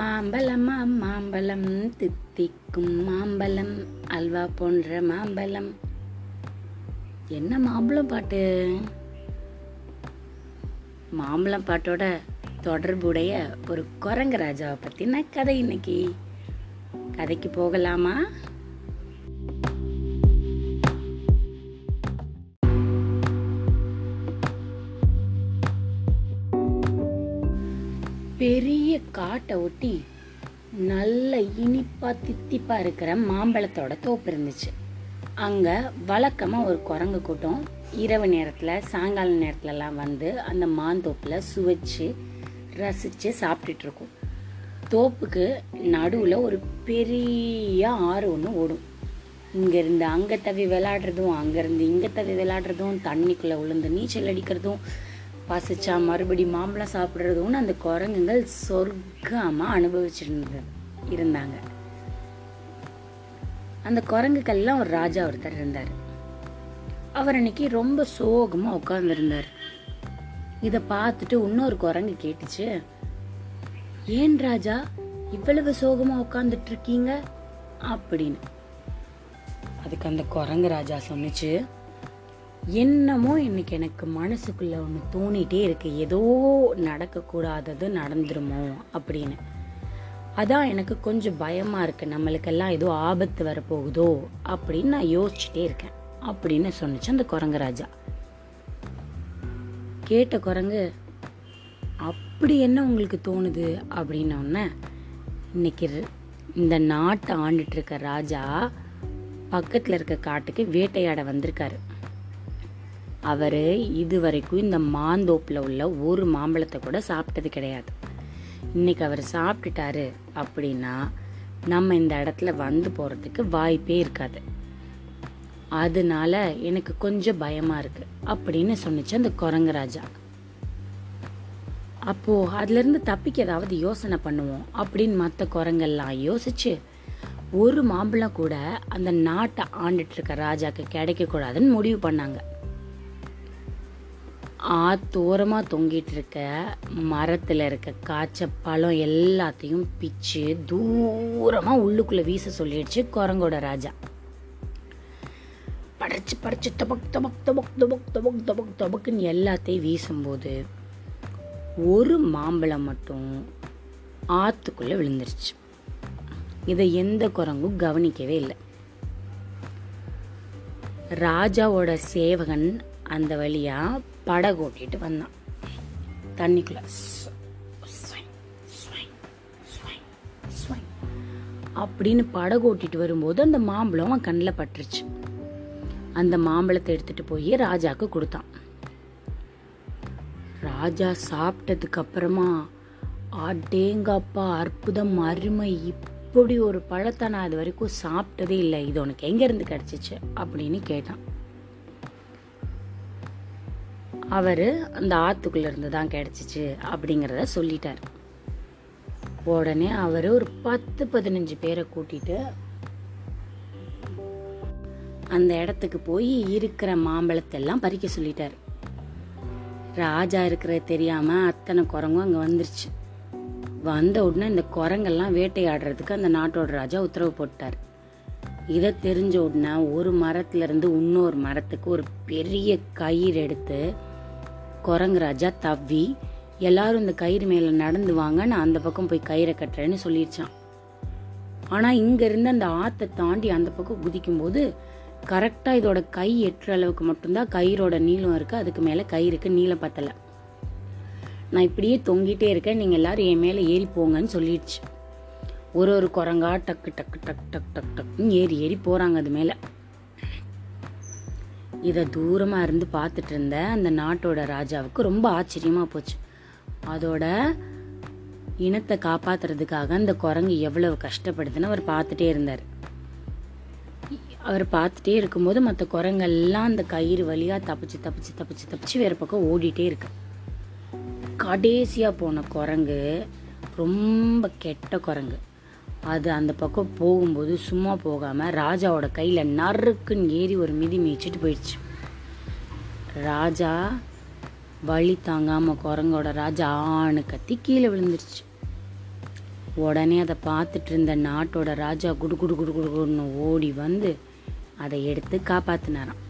மாம்பழம் மாம்பழம் தித்திக்கும் மாம்பழம் அல்வா போன்ற மாம்பழம். என்ன மாம்பழம் பாட்டு? மாம்பழம் பாட்டோட தொடர்புடைய ஒரு குரங்கு ராஜாவை பற்றின கதை இன்னைக்கு. கதைக்கு போகலாமா? பெரிய காட்டை ஒட்டி நல்ல இனிப்பா தித்திப்பா இருக்கிற மாம்பழத்தோட தோப்பு இருந்துச்சு. அங்க வழக்கமா ஒரு குரங்கு கூட்டம் இரவு நேரத்துல சாயங்கால நேரத்துலலாம் வந்து அந்த மாந்தோப்புல சுவைச்சு ரசிச்சு சாப்பிட்டுட்டு இருக்கும் தோப்புக்கு நடுவுல ஒரு பெரிய ஆறு ஒன்று ஓடும். இங்கேருந்து அங்கே தவி விளையாடுறதும் அங்கேருந்து இங்கே தவி விளையாடுறதும் தண்ணிக்குள்ளே விழுந்து நீச்சல் அடிக்கிறதும் பசிச்சா மறுபடி மாம்பழம் சாப்பிட்றதும்னு அந்த குரங்குகள் சொர்க்கமாக அனுபவிச்சிருந்தது இருந்தாங்க. அந்த குரங்குக்கெல்லாம் ஒரு ராஜா ஒருத்தர் இருந்தார். அவர் அன்னைக்கு ரொம்ப சோகமாக உட்காந்துருந்தார் இதை பார்த்துட்டு இன்னொரு குரங்கு கேட்டுச்சு. ஏன் ராஜா இவ்வளவு சோகமாக உட்காந்துட்டு இருக்கீங்க? அப்படின்னு. அதுக்கு அந்த குரங்கு ராஜா சொன்னிச்சு என்னமோ இன்னைக்கு எனக்கு மனசுக்குள்ள ஒன்று தோணிட்டே இருக்கு. ஏதோ நடக்கக்கூடாதது நடந்துருமோ அப்படின்னு. அதான் எனக்கு கொஞ்சம் பயமா இருக்கு. நம்மளுக்கெல்லாம் ஏதோ ஆபத்து வரப்போகுதோ அப்படின்னு நான் யோசிச்சுட்டே இருக்கேன். அப்படின்னு சொன்னுச்சு அந்த குரங்கு ராஜா கேட்ட குரங்கு அப்படி என்ன உங்களுக்கு தோணுது? அப்படின்னோடனே இன்னைக்கு இந்த நாட்டை ஆண்டுட்டு இருக்க ராஜா பக்கத்தில் இருக்க காட்டுக்கு வேட்டையாட வந்திருக்காரு. அவர் இதுவரைக்கும் இந்த மாந்தோப்பில் உள்ள ஒரு மாம்பழத்தை கூட சாப்பிட்டது கிடையாது. இன்னைக்கு அவர் சாப்பிட்டுட்டாரு அப்படின்னா நம்ம இந்த இடத்துல வந்து போகிறதுக்கு வாய்ப்பே இருக்காது. அதனால எனக்கு கொஞ்சம் பயமாக இருக்குது அப்படின்னு சொன்னிச்சு அந்த குரங்கு ராஜா. அப்போது அதுலேருந்து தப்பிக்க ஏதாவது யோசனை பண்ணுவோம் அப்படின்னு மற்ற குரங்கெல்லாம் யோசிச்சு ஒரு மாம்பழம் கூட அந்த நாட்டை ஆண்டுட்டு இருக்க ராஜாக்கு கிடைக்க கூடாதுன்னு முடிவு பண்ணாங்க. ஆத்தோரமாக தொங்கிட்டு இருக்க மரத்தில் இருக்க காய்ச்ச பழம் எல்லாத்தையும் பிச்சு தூரமாக உள்ளுக்குள்ளே வீச சொல்லிடுச்சு குரங்கோட ராஜா. படைச்சு படைச்சு தபக் தபக் தபக் தபக் தபக் தபக் தபக்குன்னு எல்லாத்தையும் வீசும்போது ஒரு மாம்பழம் மட்டும் ஆற்றுக்குள்ளே விழுந்துருச்சு. இதை எந்த குரங்கும் கவனிக்கவே இல்லை. ராஜாவோட சேவகன் அந்த வழியாக படகு ஓட்டிட்டு வந்தான். தண்ணிக்குள்ள அப்படின்னு படகு ஓட்டிட்டு வரும்போது அந்த மாம்பழம் அவன் கண்ணில் பட்டுருச்சு. அந்த மாம்பழத்தை எடுத்துட்டு போய் ராஜாக்கு கொடுத்தான். ராஜா சாப்பிட்டதுக்கு அப்புறமா அடேங்கப்பா அற்புதம் அருமை. இப்படி ஒரு பழத்தை நான் இது வரைக்கும் சாப்பிட்டதே இல்லை. இது உனக்கு எங்கேருந்து கிடச்சிச்சு? அப்படின்னு கேட்டான். அவர் அந்த ஆற்றுக்குள்ளேருந்து தான் கிடச்சிச்சு அப்படிங்கிறத சொல்லிட்டார். உடனே அவர் ஒரு பத்து பதினஞ்சு பேரை கூட்டிட்டு அந்த இடத்துக்கு போய் இருக்கிற மாம்பழத்தை எல்லாம் பறிக்க சொல்லிட்டார். ராஜா இருக்கிறது தெரியாம அத்தனை குரங்கும் அங்கே வந்துருச்சு. வந்த உடனே இந்த குரங்கெல்லாம் வேட்டையாடுறதுக்கு அந்த நாட்டோட ராஜா உத்தரவு போட்டார். இதை தெரிஞ்ச உடனே ஒரு மரத்துல இருந்து இன்னொரு மரத்துக்கு ஒரு பெரிய கயிறு எடுத்து குரங்கு ராஜா தவ்வி எல்லாரும் இந்த கயிறு மேலே நடந்து வாங்க நான் அந்த பக்கம் போய் கயிறை கட்டுறேன்னு சொல்லிடுச்சான் ஆனால் இங்கேருந்து அந்த ஆற்றை தாண்டி அந்த பக்கம் குதிக்கும்போது கரெக்டாக இதோட கை எட்டுற அளவுக்கு மட்டும்தான் கயிறோட நீளம் இருக்குது அதுக்கு மேலே கயிறுக்கு நீளம் பத்தலை. நான் இப்படியே தொங்கிட்டே இருக்கேன் நீங்கள் எல்லாரும் என் மேலே ஏறி போங்கன்னு சொல்லிடுச்சு. ஒரு ஒரு குரங்கா டக்கு டக்கு டக் டக் டக் டக்குன்னு ஏறி ஏறி போகிறாங்க அது மேலே. இதை தூரமாக இருந்து பார்த்துட்டு இருந்த அந்த நாட்டோட ராஜாவுக்கு ரொம்ப ஆச்சரியமாக போச்சு. அதோட இனத்தை காப்பாற்றுறதுக்காக அந்த குரங்கு எவ்வளவு கஷ்டப்படுதுன்னு அவர் பார்த்துட்டே இருந்தார். அவர் பார்த்துட்டே இருக்கும்போது மற்ற குரங்கெல்லாம் அந்த கயிறு வழியாக தப்பிச்சு தப்பிச்சு தப்பிச்சு தப்பிச்சு வேறு பக்கம் ஓடிட்டே இருக்கு. கடைசியாக போன குரங்கு ரொம்ப கெட்ட குரங்கு. அது அந்த பக்கம் போகும்போது சும்மா போகாமல் ராஜாவோட கையில் நறுக்குன்னு ஏறி ஒரு மிதி மிதிச்சிட்டு போயிடுச்சு. ராஜா வழி தாங்காமல் குரங்கோட ராஜா ஆணு கத்தி கீழே விழுந்துருச்சு. உடனே அதை பார்த்துட்டு இருந்த நாட்டோட ராஜா குடு குடு குடு குடுன்னு ஓடி வந்து அதை எடுத்து காப்பாத்தினாராம்.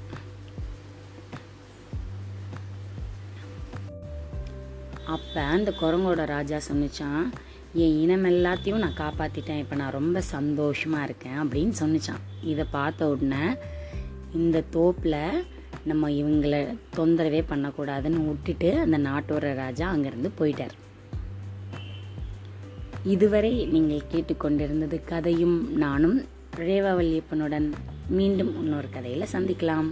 அப்போ அந்த குரங்கோட ராஜா சொன்னிச்சான் என் இனம் எல்லாத்தையும் நான் காப்பாற்றிட்டேன் இப்போ நான் ரொம்ப சந்தோஷமாக இருக்கேன் அப்படின்னு சொன்னிச்சான். இதை பார்த்த உடனே இந்த தோப்பில் நம்ம இவங்களை தொந்தரவே பண்ணக்கூடாதுன்னு விட்டுட்டு அந்த நாட்டோர ராஜா அங்கேருந்து போயிட்டார். இதுவரை நீங்கள் கேட்டுக்கொண்டிருந்தது கதையும் நானும் ரேவாவல்லியப்பனுடன் மீண்டும் இன்னொரு கதையில் சந்திக்கலாம்.